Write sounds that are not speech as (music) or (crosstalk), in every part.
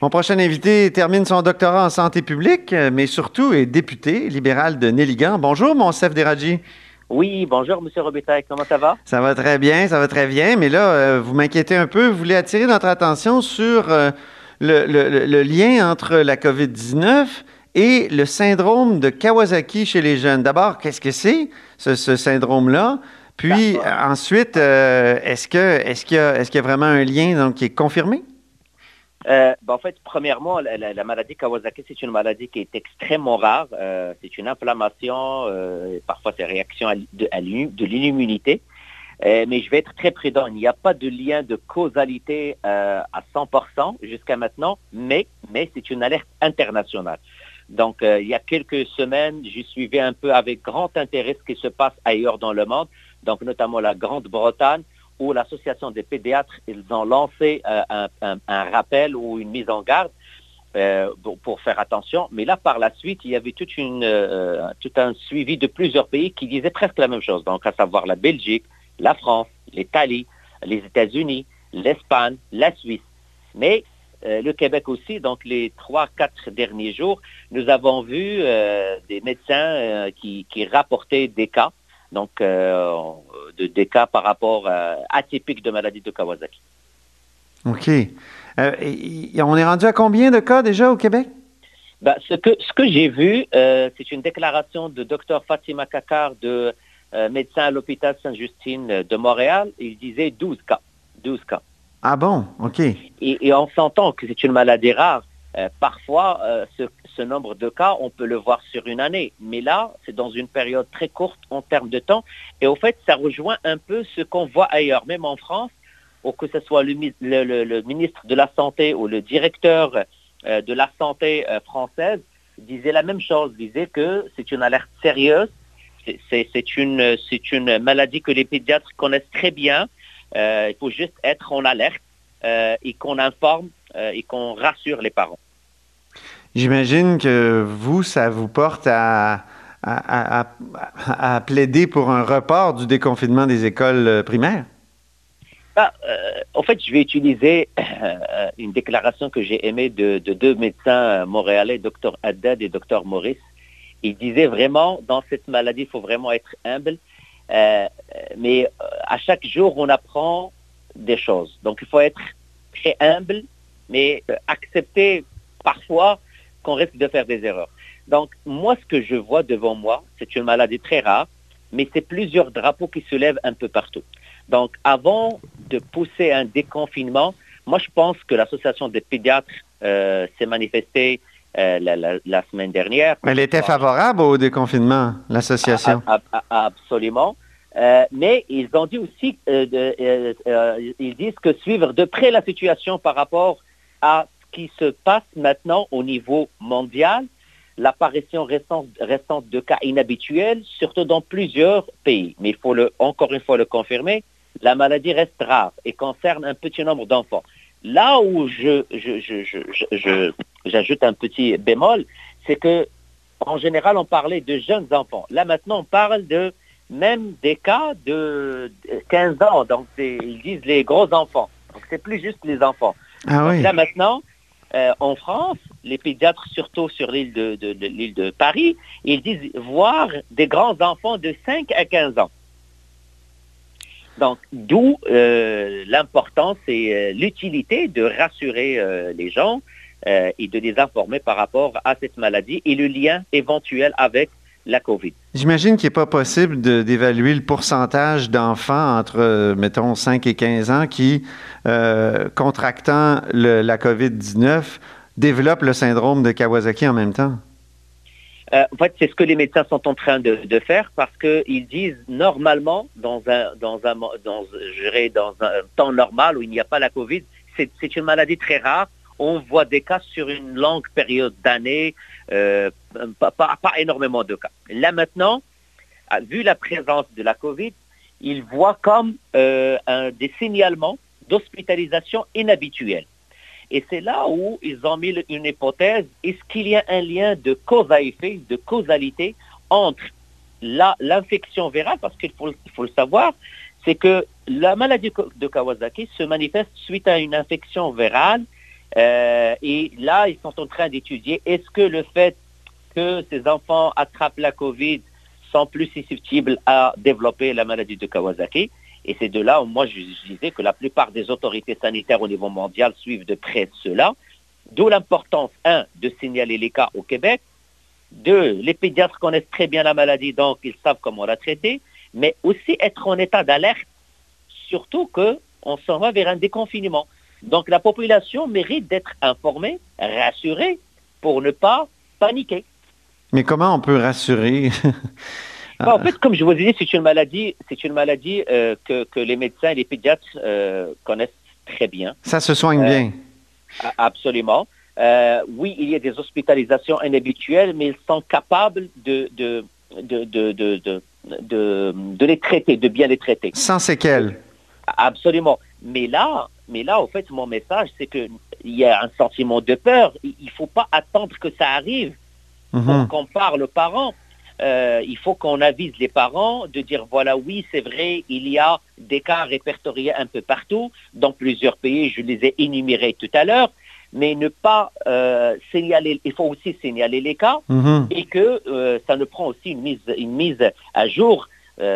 Mon prochain invité termine son doctorat en santé publique, mais surtout est député libéral de Néligan. Bonjour, mon chef Deradji. Oui, bonjour, M. Robitaille. Comment ça va? Ça va très bien, ça va très bien. Mais là, euh, vous m'inquiétez un peu. Vous voulez attirer notre attention sur euh, le, lien entre la COVID-19 et le syndrome de Kawasaki chez les jeunes. D'abord, qu'est-ce que c'est, ce, syndrome-là? Puis ensuite, euh, est-ce qu'il y, a vraiment un lien donc, qui est confirmé? Euh, ben, en fait, premièrement, la, maladie Kawasaki, c'est une maladie qui est extrêmement rare. Euh, c'est une inflammation, euh, parfois c'est réaction de, l'immunité. mais je vais être très prudent. Il n'y a pas de lien de causalité à 100% jusqu'à maintenant, mais, mais c'est une alerte internationale. Donc, il y a quelques semaines, j'ai suivi un peu avec grand intérêt ce qui se passe ailleurs dans le monde, donc notamment la Grande-Bretagne, où l'Association des pédiatres, ils ont lancé euh, un, rappel ou une mise en garde euh, pour, faire attention. Mais là, par la suite, il y avait une, euh, tout un suivi de plusieurs pays qui disaient presque la même chose. Donc, à savoir la Belgique, la France, l'Italie, les États-Unis, l'Espagne, la Suisse. Mais le Québec aussi, donc les trois, quatre derniers jours, nous avons vu des médecins qui, rapportaient des cas donc de, des cas par rapport euh, atypiques de maladie de Kawasaki. OK. Euh, on est rendu à combien de cas déjà au Québec? Ben, ce que, ce que j'ai vu, c'est une déclaration de Dr Fatima Kakar, de médecin à l'hôpital Sainte-Justine de Montréal. Il disait 12 cas. 12 cas. Ah bon? OK. Et, et on s'entend que c'est une maladie rare. Euh, parfois, euh, ce, nombre de cas, on peut le voir sur une année. Mais là, c'est dans une période très courte en termes de temps. Et au fait, ça rejoint un peu ce qu'on voit ailleurs, même en France, ou que ce soit le, ministre de la Santé ou le directeur euh, de la Santé française, disait la même chose, disait que c'est une alerte sérieuse, c'est une, une maladie que les pédiatres connaissent très bien. il faut juste être en alerte et qu'on informe et qu'on rassure les parents. J'imagine que vous, ça vous porte à, plaider pour un report du déconfinement des écoles euh, primaires? Ah, euh, en fait, je vais utiliser euh, une déclaration que j'ai aimée de, deux médecins montréalais, Dr Haddad et Dr Maurice. Ils disaient vraiment, dans cette maladie, il faut vraiment être humble. mais à chaque jour, on apprend des choses. Donc, il faut être très humble, mais accepter parfois qu'on risque de faire des erreurs. Donc, moi, ce que je vois devant moi, c'est une maladie très rare, mais c'est plusieurs drapeaux qui se lèvent un peu partout. Donc, avant de pousser un déconfinement, moi, je pense que l'Association des pédiatres euh, s'est manifestée euh, la, semaine dernière. Mais elle était favorable au déconfinement, l'association. Absolument. Euh, mais ils ont dit aussi, ils disent que suivre de près la situation par rapport à qui se passe maintenant au niveau mondial, l'apparition récente, de cas inhabituels, surtout dans plusieurs pays. Mais il faut le, encore une fois le confirmer, la maladie reste rare et concerne un petit nombre d'enfants. Là où je, j'ajoute un petit bémol, c'est que en général, on parlait de jeunes enfants. Là maintenant, on parle de même des cas de 15 ans. Donc, ils disent les gros enfants. Donc, c'est plus juste les enfants. Ah là maintenant, euh, en France, les pédiatres, surtout sur l'île de, Paris, ils disent voir des grands enfants de 5 à 15 ans. Donc, d'où euh, l'importance et euh, l'utilité de rassurer les gens et de les informer par rapport à cette maladie et le lien éventuel avec la COVID. J'imagine qu'il n'est pas possible d'évaluer le pourcentage d'enfants entre, mettons, 5 et 15 ans qui, euh, contractant la COVID-19, développent le syndrome de Kawasaki en même temps. Euh, en fait, c'est ce que les médecins sont en train de, faire parce qu'ils disent normalement, dans un, dans un, dans, dans un temps normal où il n'y a pas la COVID, c'est une maladie très rare on voit des cas sur une longue période d'années, euh, pas, énormément de cas. Là maintenant, vu la présence de la COVID, ils voient comme euh, des signalements d'hospitalisation inhabituels. Et c'est là où ils ont mis une hypothèse, est-ce qu'il y a un lien de cause à effet, de causalité entre l'infection virale, parce qu'il faut, faut, le savoir, c'est que la maladie de Kawasaki se manifeste suite à une infection virale et là, ils sont en train d'étudier est-ce que le fait que ces enfants attrapent la COVID sont plus susceptibles à développer la maladie de Kawasaki? Et c'est de là où moi je disais que la plupart des autorités sanitaires au niveau mondial suivent de près cela. D'où l'importance, un, de signaler les cas au Québec. Deux, les pédiatres connaissent très bien la maladie, donc ils savent comment la traiter. Mais aussi être en état d'alerte, surtout qu'on s'en va vers un déconfinement. Donc la population mérite d'être informée, rassurée, pour ne pas paniquer. Mais comment on peut rassurer? (laughs) Bah, En fait, comme je vous ai dit, c'est une maladie, c'est une maladie euh, que, les médecins et les pédiatres euh, connaissent très bien. Ça se soigne bien? Euh, absolument. oui, il y a des hospitalisations inhabituelles, mais ils sont capables de, de, de, de, de les traiter, de bien les traiter. Sans séquelles? Absolument. Mais là, mais là, au fait, mon message, c'est qu'il y a un sentiment de peur. Il ne faut pas attendre que ça arrive pour mhm. qu'on parle aux parents. Euh, il faut qu'on avise les parents de dire voilà oui c'est vrai il y a des cas répertoriés un peu partout dans plusieurs pays je les ai énumérés tout à l'heure mais ne pas euh, signaler il faut aussi signaler les cas mhm. et que euh, ça ne prend aussi une mise une mise à jour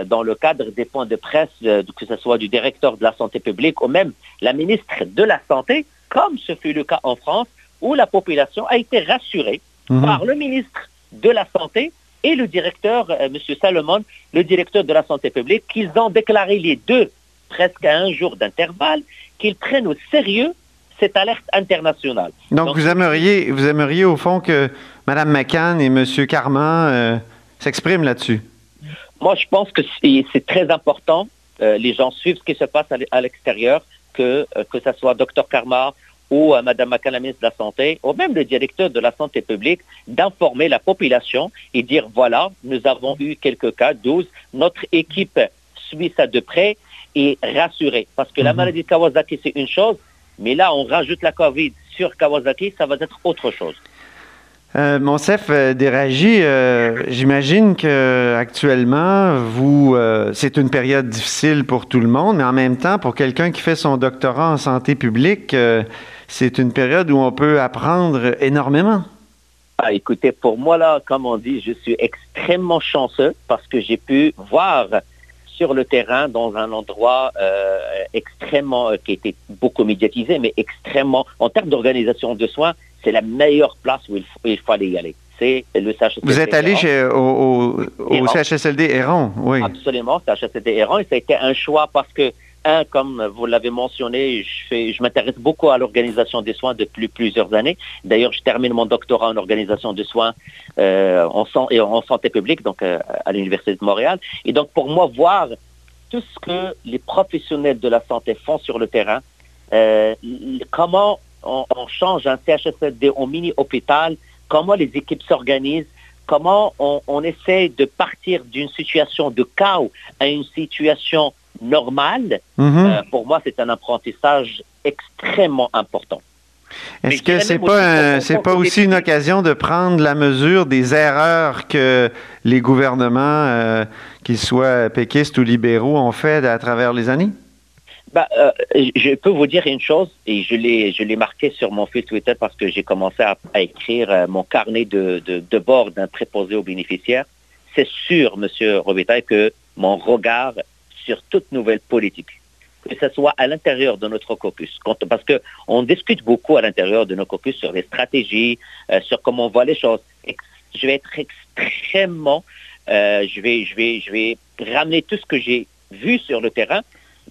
dans le cadre des points de presse que ce soit du directeur de la santé publique ou même la ministre de la santé comme ce fut le cas en France où la population a été rassurée Mhm. par le ministre de la Santé et le directeur, euh, M. Salomon, le directeur de la Santé publique, qu'ils ont déclaré les deux, presque à un jour d'intervalle, qu'ils prennent au sérieux cette alerte internationale. Donc, vous, aimeriez, vous aimeriez au fond que Mme McCann et M. Carman euh, s'expriment là-dessus? Moi, je pense que c'est très important. Euh, les gens suivent ce qui se passe à l'extérieur, que, que ce soit Dr. Carman ou à Mme McCann, de la Santé, ou même le directeur de la Santé publique, d'informer la population et dire, voilà, nous avons eu quelques cas, 12, notre équipe suit ça de près et rassurer. Parce que la mhm. maladie de Kawasaki, c'est une chose, mais là, on rajoute la COVID sur Kawasaki, ça va être autre chose. Euh, Monsef euh, Déragi, euh, j'imagine que actuellement, vous, euh, c'est une période difficile pour tout le monde, mais en même temps, pour quelqu'un qui fait son doctorat en santé publique, c'est une période où on peut apprendre énormément. Ah, écoutez, pour moi, là, comme on dit, je suis extrêmement chanceux parce que j'ai pu voir sur le terrain dans un endroit extrêmement, qui était beaucoup médiatisé, mais extrêmement, en termes d'organisation de soins, c'est la meilleure place où il, faut, il fallait y aller. C'est le CHSLD. Vous êtes allé chez, au, au, CHSLD Errant, oui. Absolument, CHSLD Errant, et ça a été un choix parce que un, comme vous l'avez mentionné, je, fais, je m'intéresse beaucoup à l'organisation des soins depuis plusieurs années. D'ailleurs, je termine mon doctorat en organisation des soins euh, en, et en santé publique, donc euh, à l'Université de Montréal. Et donc, pour moi, voir tout ce que les professionnels de la santé font sur le terrain, euh, comment on, on, change un CHSLD en mini-hôpital, comment les équipes s'organisent, comment on, on essaie de partir d'une situation de chaos à une situation normal, mhm. euh, pour moi, c'est un apprentissage extrêmement important. Est-ce que c'est pas c'est pas aussi une occasion de prendre la mesure des erreurs que les gouvernements, euh, qu'ils soient péquistes ou libéraux, ont fait à travers les années? Bah, euh, je peux vous dire une chose, et je l'ai, je l'ai marqué sur mon fil Twitter parce que j'ai commencé à, écrire mon carnet de, de, bord d'un préposé aux bénéficiaires. C'est sûr, Monsieur Robitaille, que mon regard sur toute nouvelle politique, que ce soit à l'intérieur de notre caucus, parce qu'on discute beaucoup à l'intérieur de nos caucus sur les stratégies, euh, sur comment on voit les choses. Je vais être extrêmement, euh, je, vais, je, vais, je vais ramener tout ce que j'ai vu sur le terrain,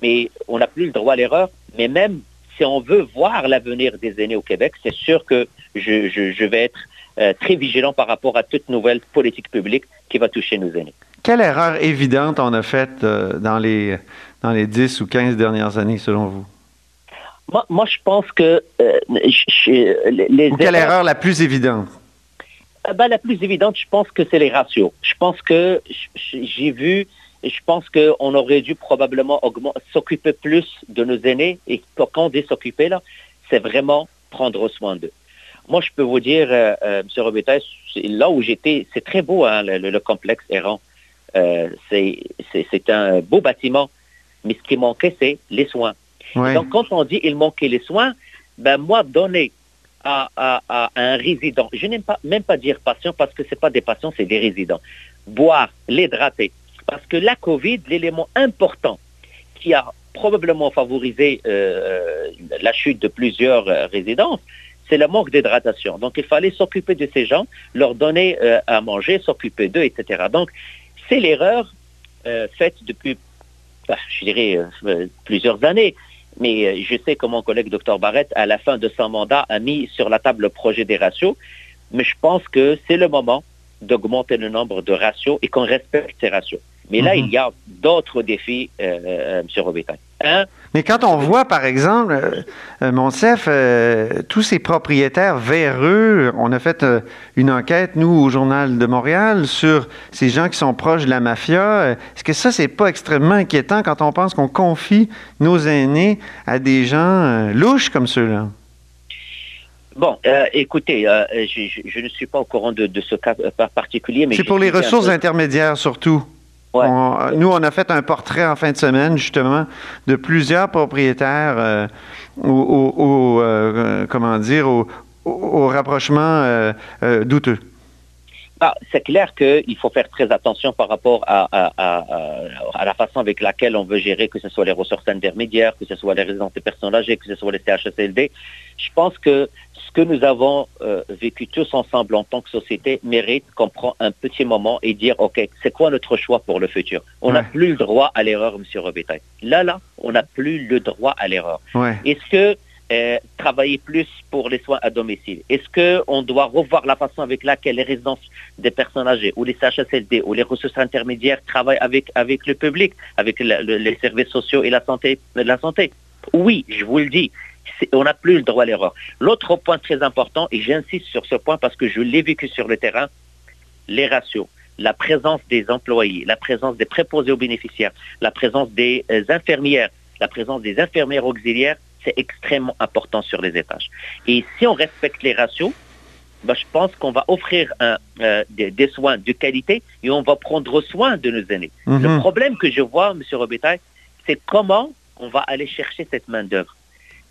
mais on n'a plus le droit à l'erreur. Mais même si on veut voir l'avenir des aînés au Québec, c'est sûr que je, je, vais être euh, très vigilant par rapport à toute nouvelle politique publique qui va toucher nos aînés. Quelle erreur évidente on a faite euh, dans, les, dans les 10 ou 15 dernières années, selon vous? Moi, je pense que euh, les, quelle erreur la plus évidente? Euh, ben, la plus évidente, je pense que c'est les ratios. Je pense que j'ai vu, je pense qu'on aurait dû probablement s'occuper plus de nos aînés et quand on dit s'occuper, là, c'est vraiment prendre soin d'eux. Moi, je peux vous dire, M. Robitaille, là où j'étais, c'est très beau, hein, le, complexe errant. Euh, c'est un beau bâtiment, mais ce qui manquait, c'est les soins. Donc, quand on dit il manquait les soins, ben moi, donner à, un résident, je n'aime pas même pas dire patient parce que ce pas des patients, c'est des résidents, boire, l'hydrater. Parce que la COVID, l'élément important qui a probablement favorisé euh, la chute de plusieurs euh, résidences, c'est le manque d'hydratation. Donc il fallait s'occuper de ces gens, leur donner euh, à manger, s'occuper d'eux, etc. Donc c'est l'erreur faite depuis, bah, je dirais, plusieurs années. Mais je sais que mon collègue Dr Barrett, à la fin de son mandat, a mis sur la table le projet des ratios. Mais je pense que c'est le moment d'augmenter le nombre de ratios et qu'on respecte ces ratios. Mais là, mhm. il y a d'autres défis, euh, euh, M. Robitaille. Hein? Mais quand on voit, par exemple, euh, euh tous ces propriétaires véreux, on a fait une enquête, nous, au Journal de Montréal, sur ces gens qui sont proches de la mafia. Est-ce que ça, c'est pas extrêmement inquiétant quand on pense qu'on confie nos aînés à des gens louches comme ceux-là? Bon, écoutez, je, ne suis pas au courant de, ce cas particulier, mais... C'est pour les ressources intermédiaires, surtout nous, on a fait un portrait en fin de semaine, justement, de plusieurs propriétaires euh, au, euh, comment dire, au, rapprochement euh, douteux. Ah, c'est clair qu'il faut faire très attention par rapport à, la façon avec laquelle on veut gérer, que ce soit les ressources intermédiaires, que ce soit les résidences des personnes âgées, que ce soit les CHSLD. Je pense que ce que nous avons euh, vécu tous ensemble en tant que société mérite qu'on prenne un petit moment et dire, OK, c'est quoi notre choix pour le futur? On n'a plus le droit à l'erreur, M. Robitaille. Là, là, on n'a plus le droit à l'erreur. Est-ce que euh, travailler plus pour les soins à domicile. Est-ce qu'on doit revoir la façon avec laquelle les résidences des personnes âgées ou les CHSLD ou les ressources intermédiaires travaillent avec, le public, avec les services sociaux et la santé, la santé? Oui, je vous le dis, on n'a plus le droit à l'erreur. L'autre point très important, et j'insiste sur ce point parce que je l'ai vécu sur le terrain, les ratios. La présence des employés, la présence des préposés aux bénéficiaires, la présence des euh, infirmières, la présence des infirmières auxiliaires c'est extrêmement important sur les étages. Et si on respecte les ratios, ben, je pense qu'on va offrir euh, des, soins de qualité et on va prendre soin de nos aînés. Le mhm. problème que je vois, M. Robitaille, c'est comment on va aller chercher cette main-d'œuvre.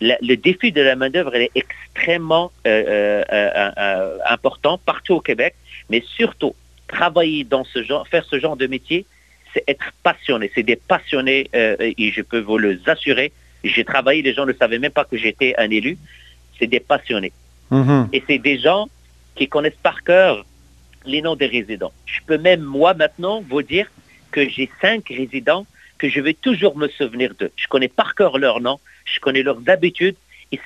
Le, défi de la main-d'œuvre est extrêmement euh, euh, important partout au Québec, mais surtout, travailler dans ce genre, faire ce genre de métier, c'est être passionné. C'est des passionnés, et je peux vous le assurer, j'ai travaillé, les gens ne savaient même pas que j'étais un élu. C'est des passionnés. Mhm. Et c'est des gens qui connaissent par cœur les noms des résidents. Je peux même, moi, maintenant, vous dire que j'ai cinq résidents que je vais toujours me souvenir d'eux. Je connais par cœur leurs noms, je connais leurs habitudes,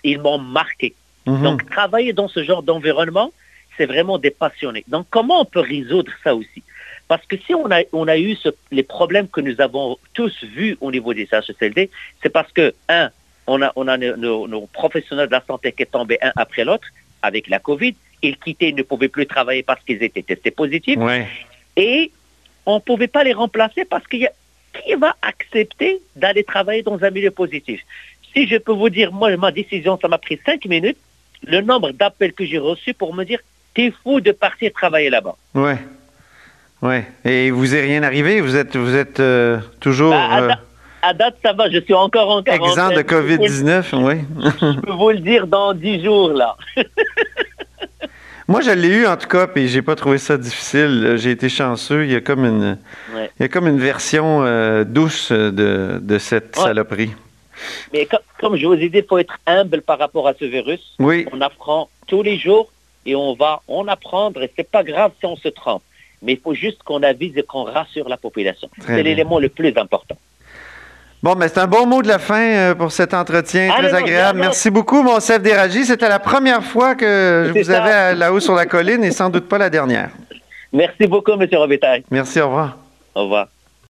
ils m'ont marqué. Mhm. Donc, travailler dans ce genre d'environnement, c'est vraiment des passionnés. Donc, comment on peut résoudre ça aussi? Parce que si on a, on a eu les problèmes que nous avons tous vus au niveau des CHSLD, c'est parce que, un, on a, on a nos, professionnels de la santé qui sont tombés un après l'autre avec la COVID. Ils quittaient, ils ne pouvaient plus travailler parce qu'ils étaient testés positifs. Et on ne pouvait pas les remplacer parce qu'il y a qui va accepter d'aller travailler dans un milieu positif? Si je peux vous dire, moi, ma décision, ça m'a pris cinq minutes, le nombre d'appels que j'ai reçus pour me dire, t'es fou de partir travailler là-bas. Ouais. Oui. Et vous est rien arrivé? Vous êtes, vous êtes euh, toujours. Bah, euh, à, date, ça va. Je suis encore en quarantaine. Exempt de COVID-19, oui. je peux vous le dire dans dix jours, là. (laughs) Moi, je l'ai eu en tout cas, et j'ai pas trouvé ça difficile. J'ai été chanceux. Il y a comme une, il y a comme une version euh, douce de, de cette saloperie. Mais comme, je vous ai dit, il faut être humble par rapport à ce virus. Oui. On apprend tous les jours et on va en apprendre et c'est pas grave si on se trompe mais il faut juste qu'on avise et qu'on rassure la population. C'est l'élément le plus important. Bon, mais c'est un bon mot de la fin euh, pour cet entretien très agréable. Merci beaucoup, mon chef d'Éragie. C'était la première fois que je vous avais là-haut sur la colline et sans doute pas la dernière. Merci beaucoup, M. Robitaille. Merci, au revoir. Au revoir.